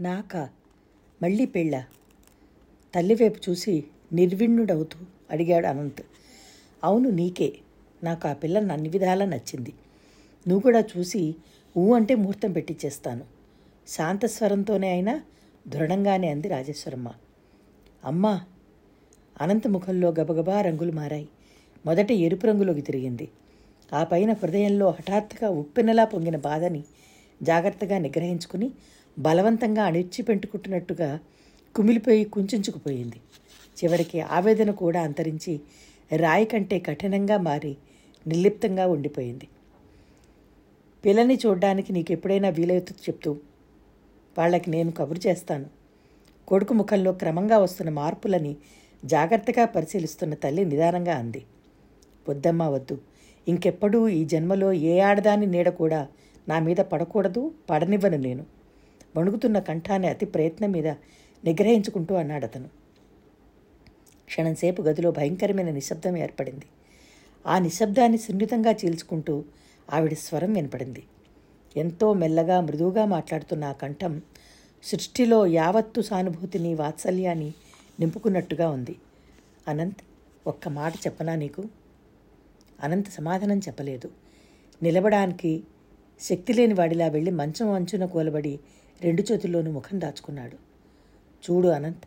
నాకా మళ్ళీ పెళ్ళా? తల్లివైపు చూసి నిర్విణ్ణుడవుతూ అడిగాడు అనంత్. అవును నీకే. నాకు ఆ పిల్ల అన్ని విధాలా నచ్చింది. నువ్వు కూడా చూసి ఊ అంటే ముహూర్తం పెట్టించేస్తాను శాంతస్వరంతోనే అయినా దృఢంగానే అంది రాజేశ్వరమ్మ. అమ్మా! అనంత ముఖంలో గబగబా రంగులు మారాయి. మొదట ఎరుపు రంగులోకి తిరిగింది. ఆ పైన హృదయంలో హఠాత్తుగా ఉప్పెనలా పొంగిన బాధని జాగ్రత్తగా నిగ్రహించుకుని బలవంతంగా అణిచిపెట్టుకుంటున్నట్టుగా కుమిలిపోయి కుంచుకుపోయింది. చివరికి ఆవేదన కూడా అంతరించి రాయి కంటే కఠినంగా మారి నిర్లిప్తంగా ఉండిపోయింది. పిల్లని చూడ్డానికి నీకు ఎప్పుడైనా వీలవుతూ చెప్తూ వాళ్ళకి నేను కబురు చేస్తాను. కొడుకు ముఖంలో క్రమంగా వస్తున్న మార్పులని జాగ్రత్తగా పరిశీలిస్తున్న తల్లి నిదానంగా అంది. వద్దమ్మా వద్దు. ఇంకెప్పుడూ ఈ జన్మలో ఏ ఆడదాని నీడ కూడా నా మీద పడకూడదు పడనివ్వను నేను. వణుకుతున్న కంఠాన్ని అతి ప్రయత్నం మీద నిగ్రహించుకుంటూ అన్నాడు అతను. క్షణంసేపు గదిలో భయంకరమైన నిశ్శబ్దం ఏర్పడింది. ఆ నిశ్శబ్దాన్ని సున్నితంగా చీల్చుకుంటూ ఆవిడ స్వరం వినపడింది. ఎంతో మెల్లగా మృదువుగా మాట్లాడుతున్న ఆ కంఠం సృష్టిలో యావత్తు సానుభూతిని వాత్సల్యాన్ని నింపుకున్నట్టుగా ఉంది. అనంత్ ఒక్క మాట చెప్పనా నీకు? అనంత్ సమాధానం చెప్పలేదు. నిలబడానికి శక్తి లేని వాడిలా వెళ్ళి మంచం అంచున కూలబడి రెండు చేతుల్లోనూ ముఖం దాచుకున్నాడు. చూడు అనంత్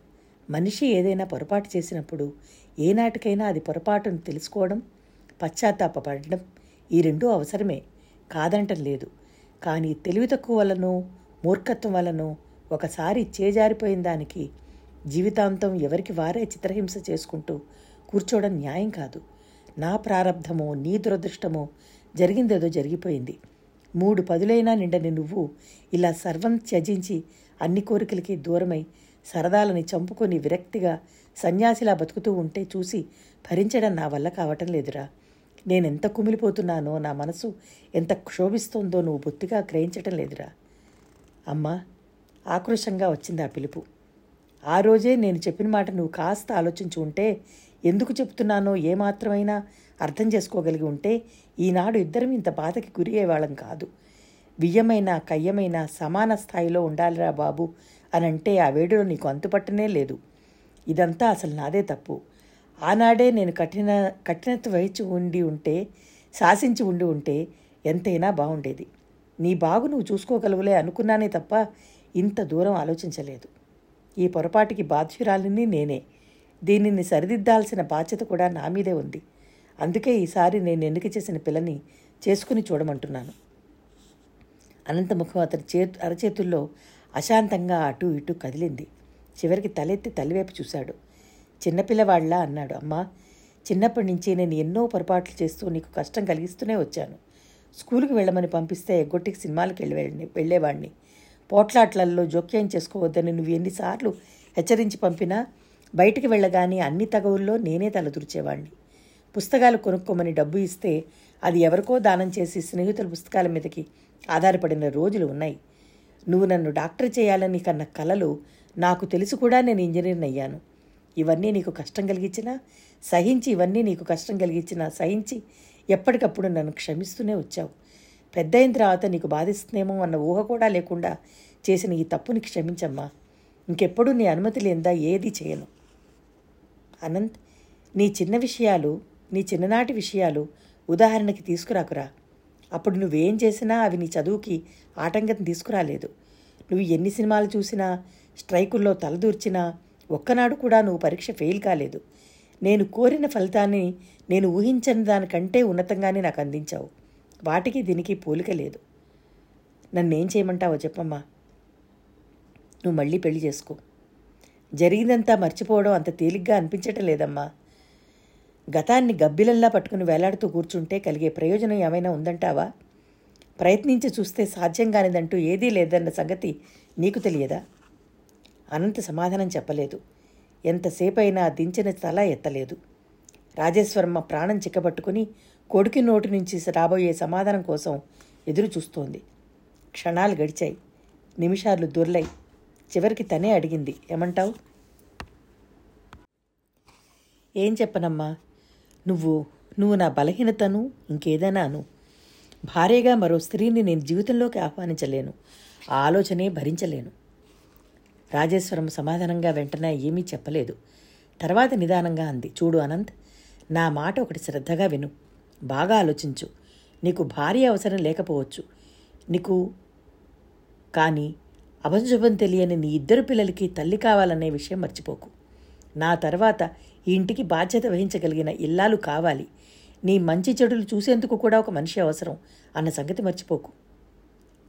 మనిషి ఏదైనా పొరపాటు చేసినప్పుడు ఏనాటికైనా అది పొరపాటును తెలుసుకోవడం పశ్చాత్తాపడడం ఈ రెండూ అవసరమే కాదంటం లేదు. కానీ తెలివి తక్కువ వలనో మూర్ఖత్వం వలనో ఒకసారి చేజారిపోయిన దానికి జీవితాంతం ఎవరికి వారే చిత్రహింస చేసుకుంటూ కూర్చోవడం న్యాయం కాదు. నా ప్రారంధమో నీ దురదృష్టమో జరిగిందేదో జరిగిపోయింది. మూడు పదులైనా నిండని నువ్వు ఇలా సర్వం త్యజించి అన్ని కోరికలకి దూరమై సరదాలని చంపుకొని విరక్తిగా సన్యాసిలా బతుకుతూ ఉంటే చూసి భరించడం నా వల్ల కావటం లేదురా. నేనెంత కుమిలిపోతున్నానో నా మనసు ఎంత క్షోభిస్తోందో నువ్వు బొత్తిగా గ్రహించటం లేదురా. అమ్మా ఆక్రోశంగా వచ్చింది ఆ పిలుపు. ఆ రోజే నేను చెప్పిన మాట నువ్వు కాస్త ఆలోచించి ఉంటే ఎందుకు చెప్తున్నానో ఏమాత్రమైనా అర్థం చేసుకోగలిగి ఉంటే ఈనాడు ఇద్దరం ఇంత బాధకి గురి అయ్యేవాళ్ళం కాదు. బియ్యమైన కయ్యమైన సమాన స్థాయిలో ఉండాలిరా బాబు అని అంటే ఆ వేడిలో నీకు అంతుపట్టనే లేదు. ఇదంతా అసలు నాదే తప్పు. ఆనాడే నేను కఠిన కఠినత వహించి ఉండి ఉంటే శాసించి ఉండి ఉంటే ఎంతైనా బాగుండేది. నీ బాగు నువ్వు చూసుకోగలవులే అనుకున్నానే తప్ప ఇంత దూరం ఆలోచించలేదు. ఈ పొరపాటికి బాధ్యురాలిని నేనే. దీనిని సరిదిద్దాల్సిన బాధ్యత కూడా నా మీదే ఉంది. అందుకే ఈసారి నేను ఎన్నిక చేసిన పిల్లని చేసుకుని చూడమంటున్నాను. అనంతముఖం అతని చే అరచేతుల్లో అశాంతంగా అటు ఇటు కదిలింది. చివరికి తలెత్తి తల్లివైపు చూశాడు. చిన్నపిల్లవాళ్ళ అన్నాడు అమ్మా చిన్నప్పటి నుంచి నేను ఎన్నో పొరపాట్లు చేస్తూ నీకు కష్టం కలిగిస్తూనే వచ్చాను. స్కూల్కి వెళ్ళమని పంపిస్తే ఎగ్గొట్టికి సినిమాలకు వెళ్ళి వెళ్ళేవాడిని పోట్లాట్లల్లో జోక్యం చేసుకోవద్దని నువ్వు ఎన్నిసార్లు హెచ్చరించి పంపినా బయటికి వెళ్ళగానే అన్ని తగవుల్లో నేనే తలదూర్చేవాణ్ణి. పుస్తకాలు కొనుక్కోమని డబ్బు ఇస్తే అది ఎవరికో దానం చేసి స్నేహితుల పుస్తకాల మీదకి ఆధారపడిన రోజులు ఉన్నాయి. నువ్వు నన్ను డాక్టర్ చేయాలని కన్న కలలు నాకు తెలిసి కూడా నేను ఇంజనీర్ని అయ్యాను. ఇవన్నీ నీకు కష్టం కలిగించినా సహించి ఇవన్నీ నీకు కష్టం కలిగించినా సహించి ఎప్పటికప్పుడు నన్ను క్షమిస్తూనే వచ్చావు. పెద్ద అయిన తర్వాత నీకు బాధిస్తుందేమో అన్న ఊహ కూడా లేకుండా చేసిన ఈ తప్పుని క్షమించమ్మా. ఇంకెప్పుడు నీ అనుమతి లేందా ఏది చేయను. అనంత్ నీ చిన్న విషయాలు నీ చిన్ననాటి విషయాలు ఉదాహరణకి తీసుకురాకురా. అప్పుడు నువ్వేం చేసినా అవి నీ చదువుకి ఆటంకం తీసుకురాలేదు. నువ్వు ఎన్ని సినిమాలు చూసినా స్ట్రైకుల్లో తలదూర్చినా ఒక్కనాడు కూడా నువ్వు పరీక్ష ఫెయిల్ కాలేదు. నేను కోరిన ఫలితాన్ని నేను ఊహించని దానికంటే ఉన్నతంగానే నాకు అందించావు. వాటికి దీనికి పోలిక లేదు. నన్నేం చేయమంటావో చెప్పమ్మా. నువ్వు మళ్ళీ పెళ్ళి చేసుకో. జరిగిందంతా మర్చిపోవడం అంత తేలిగ్గా అనిపించటం లేదమ్మా. గతాన్ని గబ్బిలల్లా పట్టుకుని వేలాడుతూ కూర్చుంటే కలిగే ప్రయోజనం ఏమైనా ఉందంటావా? ప్రయత్నించి చూస్తే సాధ్యం కానిదంటూ ఏదీ లేదన్న సంగతి నీకు తెలియదా? అనంత సమాధానం చెప్పలేదు. ఎంతసేపైనా దించిన తల ఎత్తలేదు. రాజేశ్వరమ్మ ప్రాణం చిక్కబట్టుకుని కొడుకు నోటి నుంచి రాబోయే సమాధానం కోసం ఎదురు చూస్తోంది క్షణాలు గడిచాయి. నిమిషాలు దొర్లై చివరికి తనే అడిగింది ఏమంటావు? ఏం చెప్పనమ్మా నువ్వు నువ్వు నా బలహీనతను ఇంకేదైనాను భార్యగా మరో స్త్రీని నేను జీవితంలోకి ఆహ్వానించలేను. ఆ ఆలోచనే భరించలేను. రాజేశ్వరం సమాధానంగా వెంటనే ఏమీ చెప్పలేదు. తర్వాత నిదానంగా అంది. చూడు అనంత్ నా మాట ఒకటి శ్రద్ధగా విను. బాగా ఆలోచించు. నీకు భార్య అవసరం లేకపోవచ్చు. నీకు కానీ అభంశుభం తెలియని నీ ఇద్దరు పిల్లలకి తల్లి కావాలనే విషయం మర్చిపోకు. నా తర్వాత ఈ ఇంటికి బాధ్యత వహించగలిగిన ఇల్లాలు కావాలి. నీ మంచి చెడులు చూసేందుకు కూడా ఒక మనిషి అవసరం అన్న సంగతి మర్చిపోకు.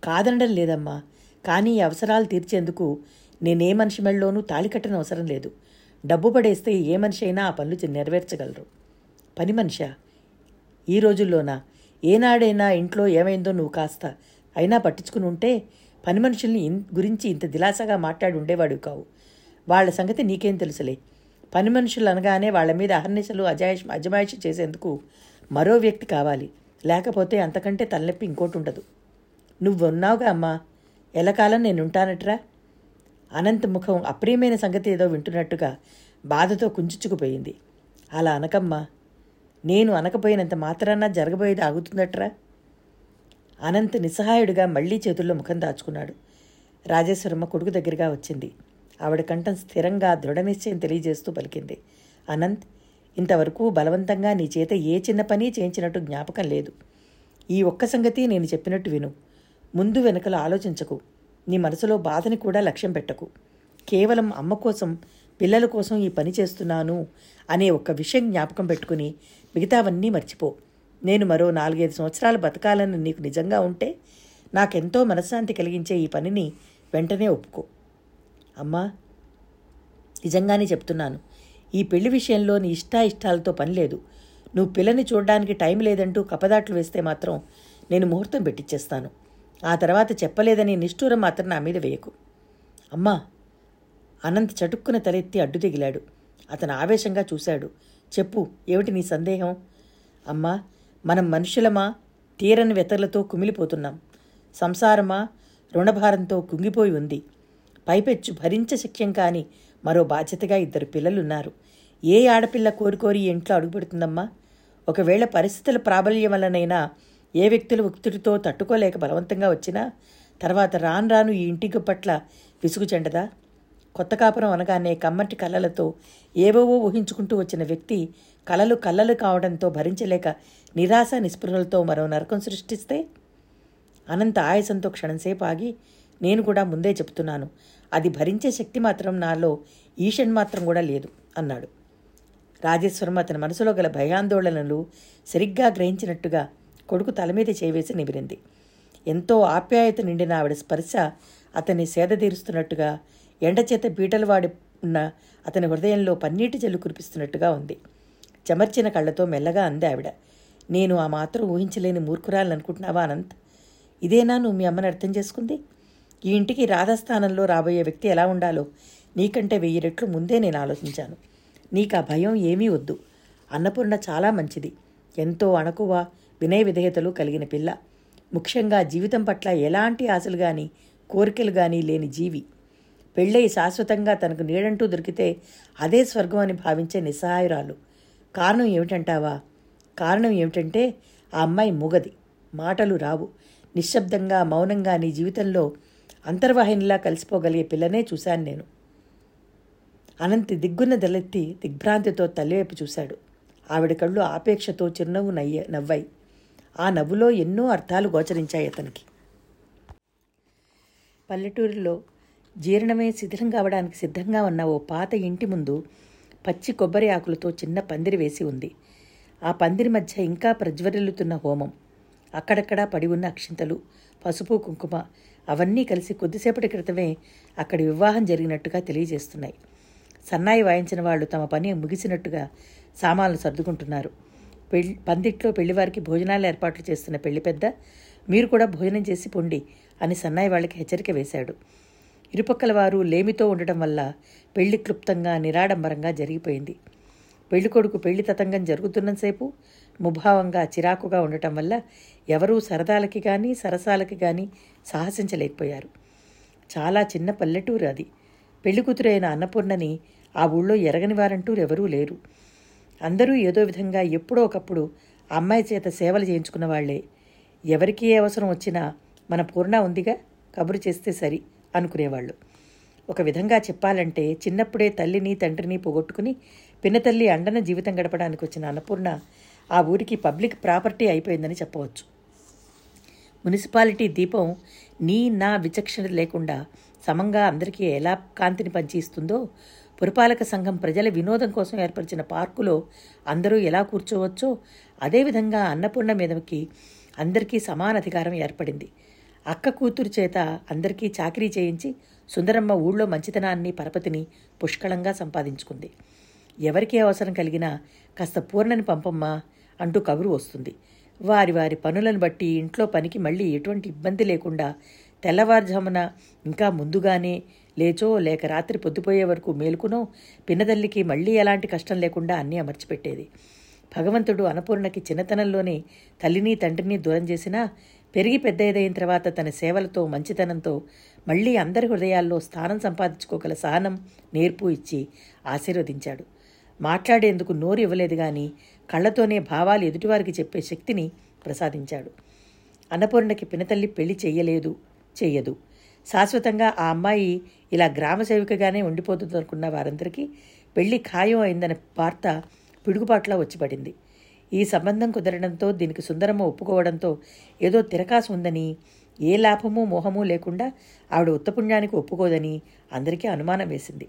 కాదనడం లేదమ్మా. కానీ ఈ అవసరాలు తీర్చేందుకు నేనే మనిషి మెళ్ళలోనూ తాళి కట్టని అవసరం లేదు. డబ్బు పడేస్తే ఏ మనిషి అయినా ఆ పనులు నెరవేర్చగలరు. పని మనిషా? ఈ రోజుల్లోనా? ఏనాడైనా ఇంట్లో ఏమైందో నువ్వు కాస్త అయినా పట్టించుకుని ఉంటే పని మనుషుల్ని ఇన్ గురించి ఇంత దిలాసగా మాట్లాడి ఉండేవాడు కావు. వాళ్ళ సంగతి నీకేం తెలుసులే. పని మనుషులు అనగానే వాళ్ళ మీద అహర్నిశలు అజాయిష్ అజమాయిషి చేసేందుకు మరో వ్యక్తి కావాలి. లేకపోతే అంతకంటే తలనొప్పి ఇంకోటి ఉండదు. నువ్వు ఉన్నావుగా అమ్మా. ఎలకాలం నేను ఉంటానట్రా అనంత ముఖం అప్రియమైన సంగతి ఏదో వింటున్నట్టుగా బాధతో కుంచుచుకుపోయింది. అలా అనకమ్మా. నేను అనకపోయినంత మాత్రాన జరగబోయేది ఆగుతుందట్రా? అనంత్ నిస్సహాయుడిగా మళ్ళీ చేతుల్లో ముఖం దాచుకున్నాడు. రాజేశ్వరమ్మ కొడుకు దగ్గరగా వచ్చింది. ఆవిడ కంఠం స్థిరంగా దృఢనిశ్చయం తెలియజేస్తూ పలికింది. అనంత్ ఇంతవరకు బలవంతంగా నీ చేత ఏ చిన్న పని చేయించినట్టు జ్ఞాపకం లేదు. ఈ ఒక్క సంగతి నేను చెప్పినట్టు విను. ముందు వెనుకలు ఆలోచించకు. నీ మనసులో బాధని కూడా లక్ష్యం పెట్టకు. కేవలం అమ్మ కోసం పిల్లల కోసం ఈ పని చేస్తున్నాను అనే ఒక్క విషయం జ్ఞాపకం పెట్టుకుని మిగతావన్నీ మర్చిపో. నేను మరో నాలుగైదు సంవత్సరాలు బతకాలని నీకు నిజంగా ఉంటే నాకెంతో మనశ్శాంతి కలిగించే ఈ పనిని వెంటనే ఒప్పుకో. అమ్మా నిజంగానే చెప్తున్నాను. ఈ పెళ్ళి విషయంలో నీ ఇష్టాయిష్టాలతో పని లేదు. నువ్వు పిల్లని చూడడానికి టైం లేదంటూ కపదాట్లు వేస్తే మాత్రం నేను ముహూర్తం పెట్టిచ్చేస్తాను. ఆ తర్వాత చెప్పలేదని నిష్ఠూరం మాత్రం నా మీద వేయకు. అమ్మా అనంత్ చటుక్కున తలెత్తి అడ్డు దిగిలాడు అతను ఆవేశంగా చూశాడు. చెప్పు ఏమిటి నీ సందేహం? అమ్మా మనం మనుషులమా? తీరని వెతరులతో కుమిలిపోతున్నాం. సంసారమా? రుణభారంతో కుంగిపోయి ఉంది. పైపెచ్చు భరించ శక్యం కాని మరో బాధ్యతగా ఇద్దరు పిల్లలున్నారు. ఏ ఆడపిల్ల కోరుకోరి ఇంట్లో అడుగుపెడుతుందమ్మా? ఒకవేళ పరిస్థితుల ప్రాబల్యం వలనైనా ఏ వ్యక్తుల ఒత్తిడితో తట్టుకోలేక బలవంతంగా వచ్చినా తర్వాత రాను రాను ఈ ఇంటికి పట్ల విసుగు చెండదా? కొత్త కాపురం అనగానే కమ్మటి కళ్ళలతో ఏవేవో ఊహించుకుంటూ వచ్చిన వ్యక్తి కలలు కళ్ళలు కావడంతో భరించలేక నిరాశ నిస్పృహలతో మరో నరకం సృష్టిస్తే? అనంత ఆయాసంతో క్షణంసేపు ఆగి నేను కూడా ముందే చెప్తున్నాను అది భరించే శక్తి మాత్రం నాలో ఈషన్ మాత్రం కూడా లేదు అన్నాడు. రాజేశ్వరం అతని మనసులో గల భయాందోళనలు సరిగ్గా గ్రహించినట్టుగా కొడుకు తల మీద చేవేసి నిమిరింది. ఎంతో ఆప్యాయత నిండిన ఆవిడ స్పర్శ అతన్ని సేదతీరుస్తున్నట్టుగా ఎండచేత బీటలు వాడి ఉన్న అతని హృదయంలో పన్నీటి జల్లు కురిపిస్తున్నట్టుగా ఉంది. చెమర్చిన కళ్ళతో మెల్లగా అంది ఆవిడ. నేను ఆ మాత్రం ఊహించలేని మూర్ఖురాలనుకుంటున్నావా అనంత్? ఇదేనా నువ్వు మీ అమ్మని అర్థం చేసుకుంది? ఈ ఇంటికి రాధస్థానంలో రాబోయే వ్యక్తి ఎలా ఉండాలో నీకంటే వెయ్యి రెట్లు ముందే నేను ఆలోచించాను. నీకు ఆ భయం ఏమీ వద్దు. అన్నపూర్ణ చాలా మంచిది. ఎంతో అణకువ వినయ విధేయతలు కలిగిన పిల్ల. ముఖ్యంగా జీవితం పట్ల ఎలాంటి ఆశలు కానీ కోరికలు కానీ లేని జీవి. పెళ్ళై శాశ్వతంగా తనకు నీడంటూ దొరికితే అదే స్వర్గం అని భావించే నిస్సహాయురాలు. కారణం ఏమిటంటావా? కారణం ఏమిటంటే ఆ అమ్మాయి మొగది. మాటలు రావు. నిశ్శబ్దంగా మౌనంగా నీ జీవితంలో అంతర్వాహినిలా కలిసిపోగలిగే పిల్లనే చూశాను నేను. అనంతి దిగ్గున దలెత్తి దిగ్భ్రాంతితో తల్లివైపు చూశాడు. ఆవిడ కళ్ళు ఆపేక్షతో చిరునవ్వు నయ్య నవ్వాయి. ఆ నవ్వులో ఎన్నో అర్థాలు గోచరించాయి అతనికి. పల్లెటూరులో జీర్ణమే శిథిలం కావడానికి సిద్ధంగా ఉన్న ఓ పాత ఇంటి ముందు పచ్చి కొబ్బరి ఆకులతో చిన్న పందిరి వేసి ఉంది. ఆ పందిరి మధ్య ఇంకా ప్రజ్వరిల్లుతున్న హోమం. అక్కడక్కడా పడి ఉన్న అక్షింతలు పసుపు కుంకుమ అవన్నీ కలిసి కొద్దిసేపటి క్రితమే అక్కడ వివాహం జరిగినట్టుగా తెలియజేస్తున్నాయి. సన్నాయి వాయించిన వాళ్ళు తమ పని ముగిసినట్టుగా సామాన్లు సర్దుకుంటున్నారు. పెళ్ళి పందిట్లో పెళ్ళివారికి భోజనాలు ఏర్పాట్లు చేస్తున్న పెళ్ళి పెద్ద మీరు కూడా భోజనం చేసి పొండి అని సన్నాయి వాళ్ళకి హెచ్చరిక వేశాడు. ఇరుపక్కల వారు లేమితో ఉండటం వల్ల పెళ్ళి క్లుప్తంగా నిరాడంబరంగా జరిగిపోయింది. పెళ్ళి కొడుకు పెళ్ళి తతంగం జరుగుతున్నంతసేపు ముభావంగా చిరాకుగా ఉండటం వల్ల ఎవరూ సరదాలకి కానీ సరసాలకి కానీ సాహసించలేకపోయారు. చాలా చిన్న పల్లెటూరు అది. పెళ్ళికూతురైన అన్నపూర్ణని ఆ ఊళ్ళో ఎరగని వారంటూ ఎవరూ లేరు. అందరూ ఏదో విధంగా ఎప్పుడో ఒకప్పుడు అమ్మాయి చేత సేవలు చేయించుకున్న వాళ్ళే ఎవరికి ఏ అవసరం వచ్చినా మన పూర్ణ ఉందిగా కబురు చేస్తే సరి అనుకునేవాళ్ళు. ఒక విధంగా చెప్పాలంటే చిన్నప్పుడే తల్లిని తండ్రిని పోగొట్టుకుని పిన్నతల్లి అండన జీవితం గడపడానికి వచ్చిన అన్నపూర్ణ ఆ ఊరికి పబ్లిక్ ప్రాపర్టీ అయిపోయిందని చెప్పవచ్చు. మున్సిపాలిటీ దీపం నీ నా విచక్షణ లేకుండా సమంగా అందరికీ ఎలా కాంతిని పంచిస్తుందో పురపాలక సంఘం ప్రజల వినోదం కోసం ఏర్పరిచిన పార్కులో అందరూ ఎలా కూర్చోవచ్చో అదేవిధంగా అన్నపూర్ణ మీదకి అందరికీ సమాన అధికారం ఏర్పడింది. అక్క కూతురు చేత అందరికీ చాకరీ చేయించి సుందరమ్మ ఊళ్ళో మంచితనాన్ని పరపతిని పుష్కళంగా సంపాదించుకుంది. ఎవరికి అవసరం కలిగినా కాస్త పూర్ణని పంపమ్మా అంటూ కబురు వస్తుంది. వారి వారి పనులను బట్టి ఇంట్లో పనికి మళ్ళీ ఎటువంటి ఇబ్బంది లేకుండా తెల్లవారుజామున ఇంకా ముందుగానే లేచో లేక రాత్రి పొద్దుపోయే వరకు మేలుకునో పిన్నదల్లికి మళ్ళీ ఎలాంటి కష్టం లేకుండా అన్నీ అమర్చిపెట్టేది. భగవంతుడు అన్నపూర్ణకి చిన్నతనంలోనే తల్లిని తండ్రిని దూరం చేసినా పెరిగి పెద్దదైన తర్వాత తన సేవలతో మంచితనంతో మళ్ళీ అందరి హృదయాల్లో స్థానం సంపాదించుకోగల సహనం నేర్పు ఇచ్చి ఆశీర్వదించాడు. మాట్లాడేందుకు నోరు ఇవ్వలేదు గాని కళ్ళతోనే భావాలు ఎదుటివారికి చెప్పే శక్తిని ప్రసాదించాడు. అన్నపూర్ణకి పినతల్లి పెళ్ళి చెయ్యలేదు చెయ్యదు. శాశ్వతంగా ఆ అమ్మాయి ఇలా గ్రామ సేవికగానే ఉండిపోతుందనుకున్న వారందరికీ పెళ్ళి ఖాయం అయిందనే వార్త పిడుగుపాట్లా వచ్చిపడింది. ఈ సంబంధం కుదరడంతో దీనికి సుందరమ్మ ఒప్పుకోవడంతో ఏదో తిరకాసు ఉందని ఏ లాభమూ మోహము లేకుండా ఆవిడ ఉత్తపుణ్యానికి ఒప్పుకోదని అందరికీ అనుమానం వేసింది.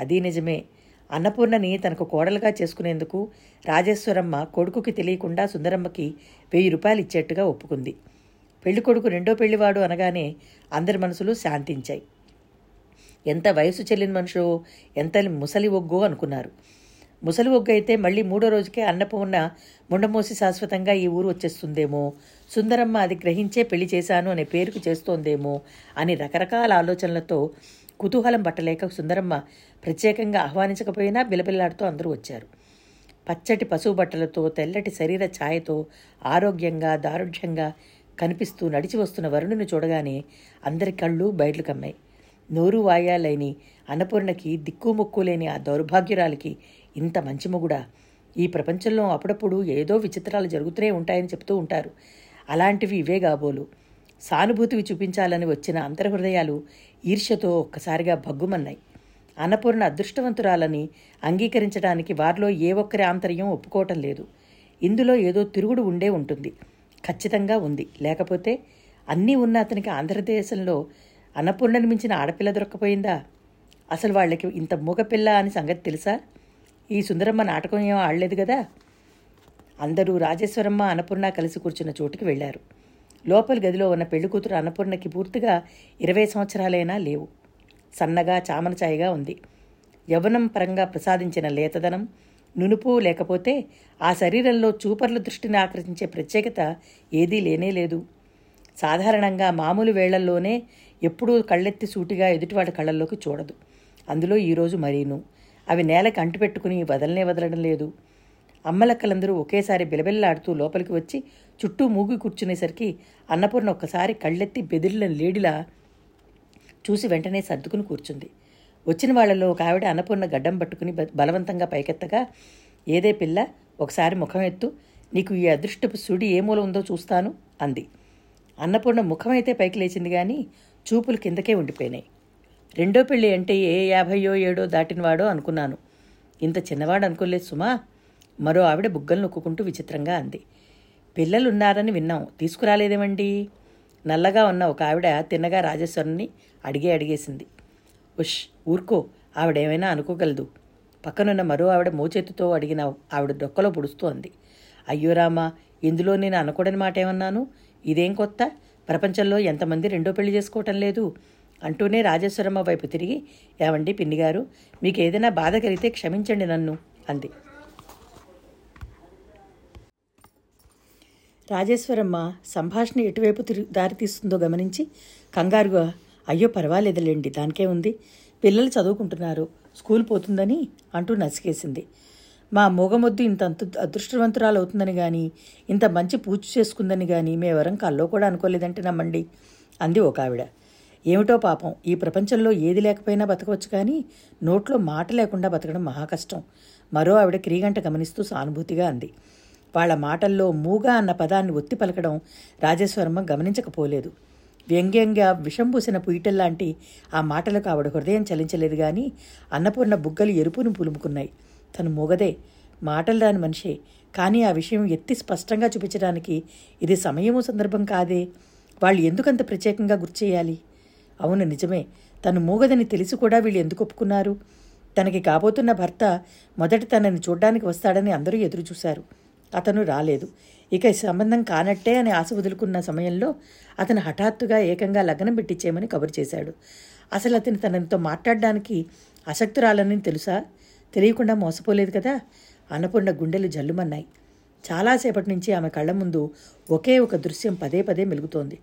అది నిజమే. అన్నపూర్ణని తనకు కోడలుగా చేసుకునేందుకు రాజేశ్వరమ్మ కొడుకుకి తెలియకుండా సుందరమ్మకి వెయ్యి రూపాయలు ఇచ్చేట్టుగా ఒప్పుకుంది. పెళ్ళి కొడుకు రెండో పెళ్ళివాడు అనగానే అందరి మనసులు శాంతించాయి. ఎంత వయసు చెల్లిన మనుషు ఎంత ముసలి ఒగ్గు అనుకున్నారు. ముసలి ఒగ్గు అయితే మళ్ళీ మూడో రోజుకే అన్నపూర్ణ ముండమోసి శాశ్వతంగా ఈ ఊరు వచ్చేస్తుందేమో సుందరమ్మ అది గ్రహించే పెళ్ళి చేశాను అనే పేరుకు చేస్తోందేమో అని రకరకాల ఆలోచనలతో కుతూహలం పట్టలేక సుందరమ్మ ప్రత్యేకంగా ఆహ్వానించకపోయినా బిలబిల్లాడుతూ అందరూ వచ్చారు. పచ్చటి పశువు బట్టలతో తెల్లటి శరీర ఛాయతో ఆరోగ్యంగా దారుఢ్యంగా కనిపిస్తూ నడిచి వస్తున్న వరుణుని చూడగానే అందరి కళ్ళు బయట్లు కమ్మాయి. నోరు వాయాలైని అన్నపూర్ణకి దిక్కుముక్కు లేని ఆ దౌర్భాగ్యురాలికి ఇంత మంచి మొగుడా? ఈ ప్రపంచంలో అప్పుడప్పుడు ఏదో విచిత్రాలు జరుగుతూనే ఉంటాయని చెప్తూ ఉంటారు. అలాంటివి ఇవే కాబోలు సానుభూతివి చూపించాలని వచ్చిన అంతర్హృదయాలు ఈర్ష్యతో ఒక్కసారిగా భగ్గుమన్నాయి. అన్నపూర్ణ అదృష్టవంతురాలని అంగీకరించడానికి వారిలో ఏ ఒక్కరి ఆంతర్యం ఒప్పుకోవటం లేదు. ఇందులో ఏదో తిరుగుడు ఉండే ఉంటుంది. ఖచ్చితంగా ఉంది. లేకపోతే అన్నీ ఉన్న అతనికి ఆంధ్రదేశంలో అన్నపూర్ణని మించిన ఆడపిల్ల దొరక్కపోయిందా? అసలు వాళ్ళకి ఇంత మూగపిల్ల అని సంగతి తెలుసా? ఈ సుందరమ్మ నాటకం ఏం ఆడలేదు కదా? అందరూ రాజేశ్వరమ్మ అన్నపూర్ణ కలిసి కూర్చున్న చోటుకి వెళ్ళారు లోపలి గదిలో ఉన్న పెళ్ళికూతురు అన్నపూర్ణకి పూర్తిగా ఇరవై సంవత్సరాలైనా లేవు. సన్నగా చామనచాయిగా ఉంది. యవ్వనం పరంగా ప్రసాదించిన లేతదనం నునుపు లేకపోతే ఆ శరీరంలో చూపర్ల దృష్టిని ఆకర్షించే ప్రత్యేకత ఏదీ లేనే లేదు. సాధారణంగా మామూలు వేళ్ళల్లోనే ఎప్పుడూ కళ్ళెత్తి సూటిగా ఎదుటివాడి కళ్ళల్లోకి చూడదు. అందులో ఈరోజు మరీను. అవి నేలకు అంటుపెట్టుకుని వదలనే వదలడం లేదు. అమ్మలక్కలందరూ ఒకేసారి బిలబిల్లాడుతూ లోపలికి వచ్చి చుట్టూ మూగి కూర్చునేసరికి అన్నపూర్ణ ఒక్కసారి కళ్ళెత్తి బెదిరిన లేడిలా చూసి వెంటనే సర్దుకుని కూర్చుంది. వచ్చిన వాళ్ళలో ఒక ఆవిడ అన్నపూర్ణ గడ్డం పట్టుకుని బలవంతంగా పైకెత్తగా ఏదే పిల్ల ఒకసారి ముఖం ఎత్తు నీకు ఈ అదృష్టపు సుడి ఏ మూల ఉందో చూస్తాను అంది. అన్నపూర్ణ ముఖమైతే పైకి లేచింది కానీ చూపులు కిందకే ఉండిపోయినాయి. రెండో పెళ్ళి అంటే ఏ యాభయో ఏడో దాటినవాడో అనుకున్నాను. ఇంత చిన్నవాడు అనుకోలేదు సుమా మరో ఆవిడ బుగ్గలు నొక్కుంటూ విచిత్రంగా అంది. పిల్లలున్నారని విన్నాం. తీసుకురాలేదేమండి? నల్లగా ఉన్న ఒక ఆవిడ తిన్నగా రాజేశ్వరుని అడిగే అడిగేసింది. ఉష్ ఊరుకో. ఆవిడేమైనా అనుకోగలదు. పక్కనున్న మరో ఆవిడ మోచేతితో అడిగిన ఆవిడ డొక్కలో పుడుస్తూ అంది. అయ్యో రామా ఇందులో నేను అనకూడని మాట ఏమన్నాను ఇదేం కొత్త? ప్రపంచంలో ఎంతమంది రెండో పెళ్ళి చేసుకోవటం లేదు? అంటూనే రాజేశ్వరమ్మ వైపు తిరిగి ఏమండి పిన్నిగారు మీకు ఏదైనా బాధ కలిగితే క్షమించండి నన్ను అంది. రాజేశ్వరమ్మ సంభాషణ ఎటువైపు దారి దారితీస్తుందో గమనించి కంగారుగా అయ్యో పర్వాలేదులేండి దానికే ఉంది. పిల్లలు చదువుకుంటున్నారు స్కూల్ పోతుందని అంటూ నసికేసింది. మా మూగమొద్దు ఇంత అదృష్టవంతురాలు అవుతుందని కానీ ఇంత మంచి పూజ చేసుకుందని కానీ మేవరం కల్లో కూడా అనుకోలేదంటే నమ్మండి అంది ఒక ఆవిడ ఏమిటో పాపం ఈ ప్రపంచంలో ఏది లేకపోయినా బతకవచ్చు కానీ నోట్లో మాట లేకుండా బతకడం మహాకష్టం మరో ఆవిడ క్రీగంట గమనిస్తూ సానుభూతిగా అంది. వాళ్ళ మాటల్లో మూగా అన్న పదాన్ని ఒత్తి పలకడం రాజేశ్వరమ్మ గమనించకపోలేదు. వ్యంగ్యంగా విషం పూసిన పుయిటల్లాంటి ఆ మాటలకు ఆవిడ హృదయం చలించలేదు గాని అన్నపూర్ణ బుగ్గలు ఎరుపును పులుముకున్నాయి. తను మొగదే మాటలు రాని మనిషే. కానీ ఆ విషయం ఎత్తి స్పష్టంగా చూపించడానికి ఇది సమయము సందర్భం కాదే. వాళ్ళు ఎందుకంత ప్రత్యేకంగా గుర్చేయాలి అవును నిజమే. తను మూగదని తెలిసి కూడా వీళ్ళు ఎందుకు ఒప్పుకున్నారు? తనకి కాబోతున్న భర్త మొదట తనని చూడ్డానికి వస్తాడని అందరూ ఎదురు చూశారు అతను రాలేదు. ఇక సంబంధం కానట్టే అని ఆశ వదులుకున్న సమయంలో అతను హఠాత్తుగా ఏకంగా లగ్నం పెట్టించేయమని కబురు చేశాడు. అసలు అతను తనతో మాట్లాడడానికి అసక్తురాలని తెలుసా? తెలియకుండా మోసపోలేదు కదా? అన్నపూర్ణ గుండెలు జల్లుమన్నాయి. చాలాసేపటి నుంచి ఆమె కళ్ళ ముందు ఒకే ఒక దృశ్యం పదే పదే మెలుగుతోంది.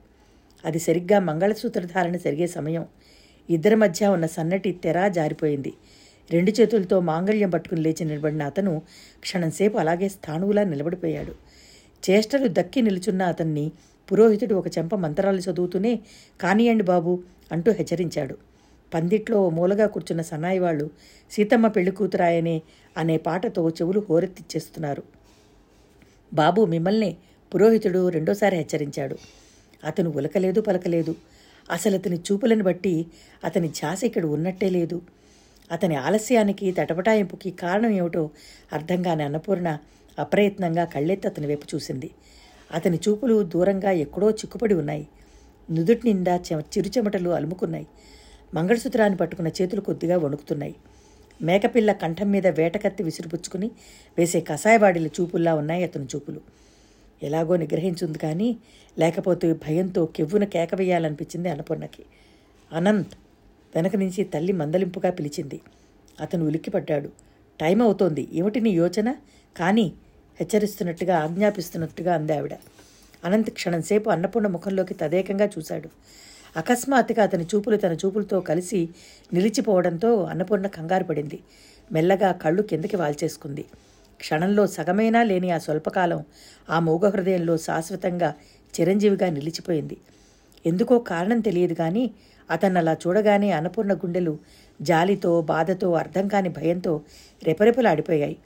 అది సరిగ్గా మంగళసూత్రధారణ జరిగే సమయం. ఇద్దరి మధ్య ఉన్న సన్నటి తెర జారిపోయింది. రెండు చేతులతో మాంగళ్యం పట్టుకుని లేచి నిలబడిన అతను క్షణంసేపు అలాగే స్థాణువులా నిలబడిపోయాడు. చేష్టలు దక్కి నిలుచున్న అతన్ని పురోహితుడు ఒక చెంప మంత్రాలు చదువుతూనే కానియండి బాబు అంటూ హెచ్చరించాడు. పందిట్లో ఓ మూలగా కూర్చున్న సన్నాయి వాళ్ళు సీతమ్మ పెళ్ళి కూతురాయనే అనే పాటతో చెవులు హోరెత్తిచ్చేస్తున్నారు. బాబు మిమ్మల్ని పురోహితుడు రెండోసారి హెచ్చరించాడు. అతను ఉలకలేదు పలకలేదు. అసలు అతని చూపులను బట్టి అతని ధ్యాస ఇక్కడ ఉన్నట్టే లేదు. అతని ఆలస్యానికి తటపటాయింపుకి కారణం ఏమిటో అర్థం కాని అన్నపూర్ణ అప్రయత్నంగా కళ్ళెత్తి అతని వైపు చూసింది. అతని చూపులు దూరంగా ఎక్కడో చిక్కుపడి ఉన్నాయి. నుదుటి నిండా చెమ చిరుచెమటలు అలుముకున్నాయి. మంగళసూత్రాన్ని పట్టుకున్న చేతులు కొద్దిగా వణుకుతున్నాయి. మేకపిల్ల కంఠం మీద వేటకత్తి విసిరిపుచ్చుకుని వేసే కషాయవాడిల చూపుల్లా ఉన్నాయి అతని చూపులు. ఎలాగో నిగ్రహించుంది కానీ లేకపోతే భయంతో కెవ్వున కేక వేయాలనిపించింది అన్నపూర్ణకి. అనంత్! వెనక నుంచి తల్లి మందలింపుగా పిలిచింది. అతను ఉలిక్కిపడ్డాడు. టైం అవుతోంది. ఏమిటి నీ యోచన? కానీ హెచ్చరిస్తున్నట్టుగా ఆజ్ఞాపిస్తున్నట్టుగా అంది ఆవిడ. అనంత్ క్షణంసేపు అన్నపూర్ణ ముఖంలోకి తదేకంగా చూశాడు. అకస్మాత్తుగా అతని చూపులు తన చూపులతో కలిసి నిలిచిపోవడంతో అన్నపూర్ణ కంగారు పడింది. మెల్లగా కళ్ళు కిందకి వాల్చేసుకుంది. క్షణంలో సగమైనా లేని ఆ స్వల్పకాలం ఆ మూగ హృదయంలో శాశ్వతంగా చిరంజీవిగా నిలిచిపోయింది. ఎందుకో కారణం తెలియదు కానీ అతను అలా చూడగానే అన్నపూర్ణ గుండెలు జాలితో బాధతో అర్థం కాని భయంతో రెపరెపలాడిపోయాయి.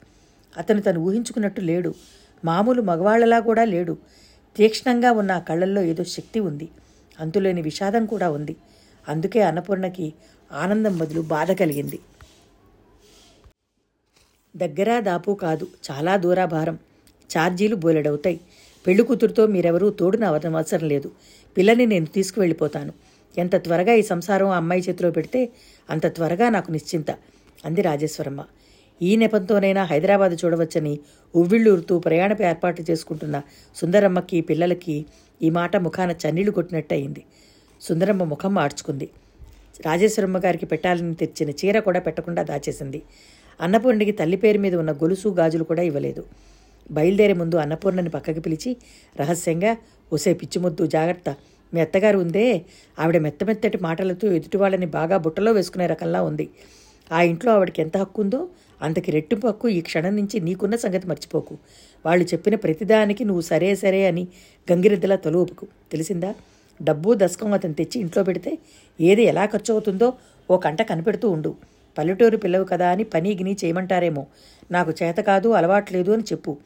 అతను తను ఊహించుకున్నట్టు లేడు. మామూలు మగవాళ్ళలా కూడా లేడు. తీక్ష్ణంగా ఉన్న ఆ కళ్ళల్లో ఏదో శక్తి ఉంది. అంతులేని విషాదం కూడా ఉంది. అందుకే అన్నపూర్ణకి ఆనందం బదులు బాధ కలిగింది. దగ్గర దాపు కాదు చాలా దూరాభారం. ఛార్జీలు బోలెడవుతాయి. పెళ్ళి కూతురుతో మీరెవరూ తోడున అవసరం లేదు. పిల్లని నేను తీసుకువెళ్ళిపోతాను. ఎంత త్వరగా ఈ సంసారం ఆ అమ్మాయి చేతిలో పెడితే అంత త్వరగా నాకు నిశ్చింత అంది రాజేశ్వరమ్మ. ఈ నెపంతోనైనా హైదరాబాద్ చూడవచ్చని ఉవ్విళ్ళూరుతూ ప్రయాణపు ఏర్పాట్లు చేసుకుంటున్న సుందరమ్మకి పిల్లలకి ఈ మాట ముఖాన చన్నీళ్ళు కొట్టినట్టు అయింది సుందరమ్మ ముఖం మార్చుకుంది. రాజేశ్వరమ్మ గారికి పెట్టాలని తెచ్చిన చీర కూడా పెట్టకుండా దాచేసింది. అన్నపూర్ణికి తల్లి పేరు మీద ఉన్న గొలుసు గాజులు కూడా ఇవ్వలేదు. బయలుదేరే ముందు అన్నపూర్ణని పక్కకి పిలిచి రహస్యంగా ఒసే పిచ్చిముద్దు జాగ్రత్త. మీ అత్తగారు ఉందే ఆవిడ మెత్తమెత్తటి మాటలతో ఎదుటి వాళ్ళని బాగా బుట్టలో వేసుకునే రకంలా ఉంది. ఆ ఇంట్లో ఆవిడకి ఎంత హక్కు ఉందో అంతకి రెట్టింపు హక్కు ఈ క్షణం నుంచి నీకున్న సంగతి మర్చిపోకు. వాళ్ళు చెప్పిన ప్రతిదానికి నువ్వు సరే సరే అని గంగిరెద్దులా తొలుపుకు తెలిసిందా? డబ్బు దశకం అతను తెచ్చి ఇంట్లో పెడితే ఏది ఎలా ఖర్చు అవుతుందో ఓ కంట కనిపెడుతూ ఉండు. పల్లెటూరు పిల్లవు కదా అని పని గిని చేయమంటారేమో. నాకు చేత కాదు అలవాట్లేదు అని చెప్పు.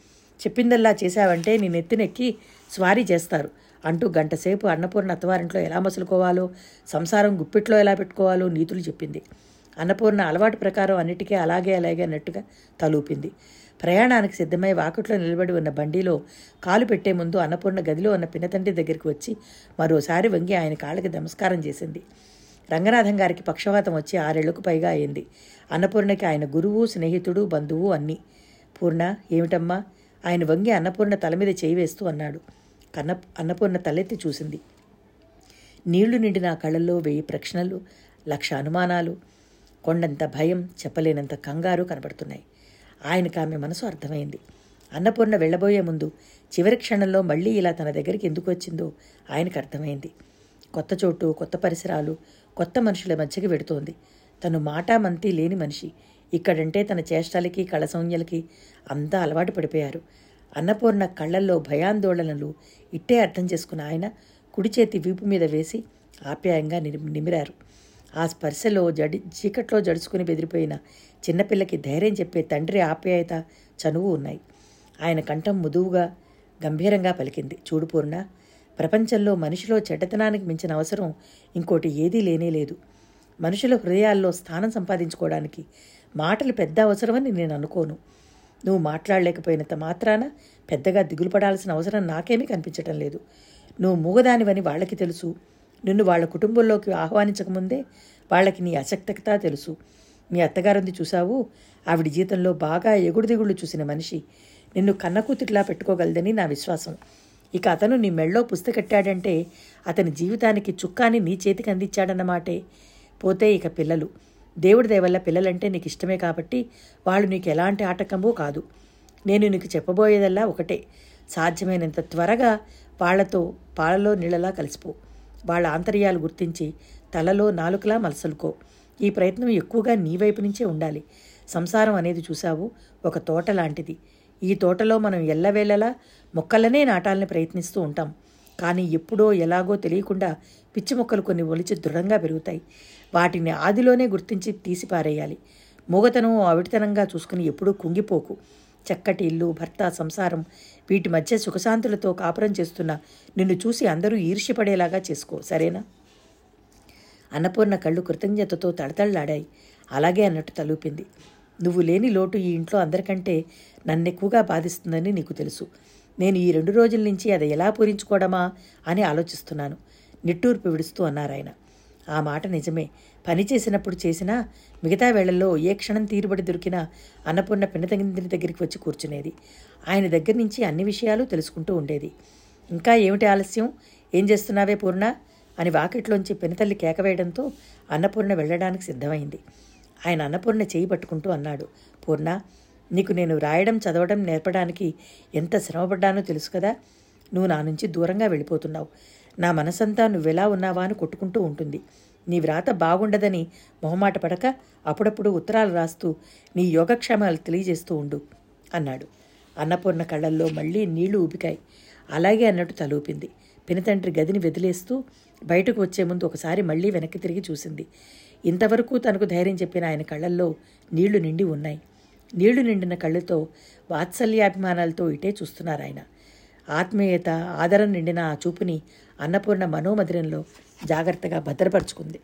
చెప్పిందల్లా చేశావంటే నీ నెత్తినెక్కి స్వారీ చేస్తారు. అంటూ గంటసేపు అన్నపూర్ణ అత్తవారింట్లో ఎలా మసులుకోవాలో సంసారం గుప్పిట్లో ఎలా పెట్టుకోవాలో నీతులు చెప్పింది. అన్నపూర్ణ అలవాటు ప్రకారం అన్నిటికీ అలాగే అలాగే అన్నట్టుగా తలూపింది. ప్రయాణానికి సిద్ధమై వాకిట్లో నిలబడి ఉన్న బండిలో కాలు పెట్టే ముందు అన్నపూర్ణ గదిలో ఉన్న పినతండ్రి దగ్గరికి వచ్చి మరోసారి వంగి ఆయన కాళ్ళకి నమస్కారం చేసింది. రంగనాథం గారికి పక్షవాతం వచ్చి ఆరేళ్ళకు పైగా అయింది. అన్నపూర్ణకి ఆయన గురువు స్నేహితుడు బంధువు అన్నీ. పూర్ణ ఏమిటమ్మా? ఆయన వంగి అన్నపూర్ణ తల మీద చేయి వేస్తూ అన్నాడు. కన్న అన్నపూర్ణ తలెత్తి చూసింది. నీళ్ళు నిండిన ఆ కళ్ళల్లో వెయ్యి ప్రశ్నలు లక్ష అనుమానాలు కొండంత భయం చెప్పలేనంత కంగారు కనబడుతున్నాయి. ఆయనకు ఆమె మనసు అర్థమైంది. అన్నపూర్ణ వెళ్ళబోయే ముందు చివరి క్షణంలో మళ్ళీ ఇలా తన దగ్గరికి ఎందుకు వచ్చిందో ఆయనకు అర్థమైంది. కొత్త చోటు కొత్త పరిసరాలు కొత్త మనుషుల మధ్యకి వెడుతోంది. తను మాటామంతి లేని మనిషి. ఇక్కడంటే తన చేష్టలకి కళసౌన్యలకి అంతా అలవాటు పడిపోయారు. అన్నపూర్ణ కళ్ళల్లో భయాందోళనలు ఇట్టే అర్థం చేసుకున్న ఆయన కుడి చేతి వీపు మీద వేసి ఆప్యాయంగా నిమిరారు. ఆ స్పర్శలో జడి చీకట్లో జడుచుకుని బెదిరిపోయిన చిన్నపిల్లకి ధైర్యం చెప్పే తండ్రి ఆప్యాయత చనువు ఉన్నాయి. ఆయన కంఠం ముదువుగా గంభీరంగా పలికింది. చూడు పూర్ణ ప్రపంచంలో మనిషిలో చెడ్డతనానికి మించిన అవసరం ఇంకోటి ఏదీ లేనే లేదు. మనుషుల హృదయాల్లో స్థానం సంపాదించుకోవడానికి మాటలు పెద్ద అవసరమని నేను అనుకోను. నువ్వు మాట్లాడలేకపోయినంత మాత్రాన పెద్దగా దిగులు పడాల్సిన అవసరం నాకేమీ కనిపించటం లేదు. నువ్వు మూగదానివని వాళ్ళకి తెలుసు. నిన్ను వాళ్ళ కుటుంబంలోకి ఆహ్వానించకముందే వాళ్ళకి నీ అశక్తత తెలుసు. మీ అత్తగారుంది చూసావు ఆవిడ జీతంలో బాగా ఎగుడు దిగుళ్ళు చూసిన మనిషి. నిన్ను కన్నకూతిట్లా పెట్టుకోగలదని నా విశ్వాసం. ఇక అతను నీ మెళ్ళో పుస్తకట్టాడంటే అతని జీవితానికి చుక్కాని నీ చేతికి అందించాడన్నమాటే పోతే ఇక పిల్లలు. దేవుడి దయవల్ల పిల్లలంటే నీకు ఇష్టమే కాబట్టి వాళ్ళు నీకు ఎలాంటి ఆటంకమూ కాదు. నేను నీకు చెప్పబోయేదల్లా ఒకటే. సాధ్యమైనంత త్వరగా వాళ్ళతో పాలలో నీళ్ళలా కలిసిపో. వాళ్ళ ఆంతర్యాలు గుర్తించి తలలో నాలుకలా మలసలుకో. ఈ ప్రయత్నం ఎక్కువగా నీ వైపు నుంచే ఉండాలి. సంసారం అనేది చూసావు ఒక తోట లాంటిది. ఈ తోటలో మనం ఎల్లవేళలా మొక్కలనే నాటాలని ప్రయత్నిస్తూ ఉంటాం. కానీ ఎప్పుడో ఎలాగో తెలియకుండా పిచ్చి మొక్కలు కొన్ని ఒలిచి దృఢంగా పెరుగుతాయి. వాటిని ఆదిలోనే గుర్తించి తీసిపారేయాలి. మూగతనం అవిటితనంగా చూసుకుని ఎప్పుడూ కుంగిపోకు. చక్కటి ఇల్లు భర్త సంసారం వీటి మధ్య సుఖశాంతులతో కాపురం చేస్తున్న నిన్ను చూసి అందరూ ఈర్ష్యపడేలాగా చేసుకో సరేనా? అన్నపూర్ణ కళ్ళు కృతజ్ఞతతో తడతళ్ళాడాయి అలాగే అన్నట్టు తలూపింది. నువ్వు లేని లోటు ఈ ఇంట్లో అందరికంటే నన్నెక్కువగా బాధిస్తుందని నీకు తెలుసు. నేను ఈ రెండు రోజుల నుంచి అది ఎలా పూరించుకోవడమా అని ఆలోచిస్తున్నాను. నిట్టూర్పు విడుస్తూ అన్నారాయన. ఆ మాట నిజమే. పని చేసినప్పుడు చేసినా మిగతా వేళల్లో ఏ క్షణం తీరుబడి దొరికినా అన్నపూర్ణ పిన్నతగిందిని దగ్గరికి వచ్చి కూర్చునేది. ఆయన దగ్గర నుంచి అన్ని విషయాలు తెలుసుకుంటూ ఉండేది. ఇంకా ఏమిటి ఆలస్యం? ఏం చేస్తున్నావే పూర్ణ? అని వాకిట్లోంచి పెనతల్లి కేకవేయడంతో అన్నపూర్ణ వెళ్ళడానికి సిద్ధమైంది. ఆయన అన్నపూర్ణ చేయి పట్టుకుంటూ అన్నాడు పూర్ణ నీకు నేను రాయడం చదవడం నేర్పడానికి ఎంత శ్రమపడ్డానో తెలుసు కదా. నువ్వు నా నుంచి దూరంగా వెళ్ళిపోతున్నావు. నా మనసంతా నువ్వెలా ఉన్నావా అని కొట్టుకుంటూ ఉంటుంది. నీ వ్రాత బాగుండదని మొహమాట పడక అప్పుడప్పుడు ఉత్తరాలు రాస్తూ నీ యోగక్షేమాలు తెలియజేస్తూ ఉండు అన్నాడు. అన్నపూర్ణ కళ్ళల్లో మళ్ళీ నీళ్ళు ఊపికాయి. అలాగే అన్నట్టు తలూపింది పినతండ్రి గదిని వదిలేస్తూ బయటకు వచ్చే ముందు ఒకసారి మళ్ళీ వెనక్కి తిరిగి చూసింది. ఇంతవరకు తనకు ధైర్యం చెప్పిన ఆయన కళ్ళల్లో నీళ్ళు నిండి ఉన్నాయి. నీళ్ళు నిండిన కళ్ళతో వాత్సల్యాభిమానాలతో ఇటే చూస్తున్నారు ఆయన. ఆత్మీయత ఆదరణ నిండిన ఆ చూపుని అన్నపూర్ణ మనోమధిరంలో జాగ్రత్తగా భద్రపరుచుకుంది.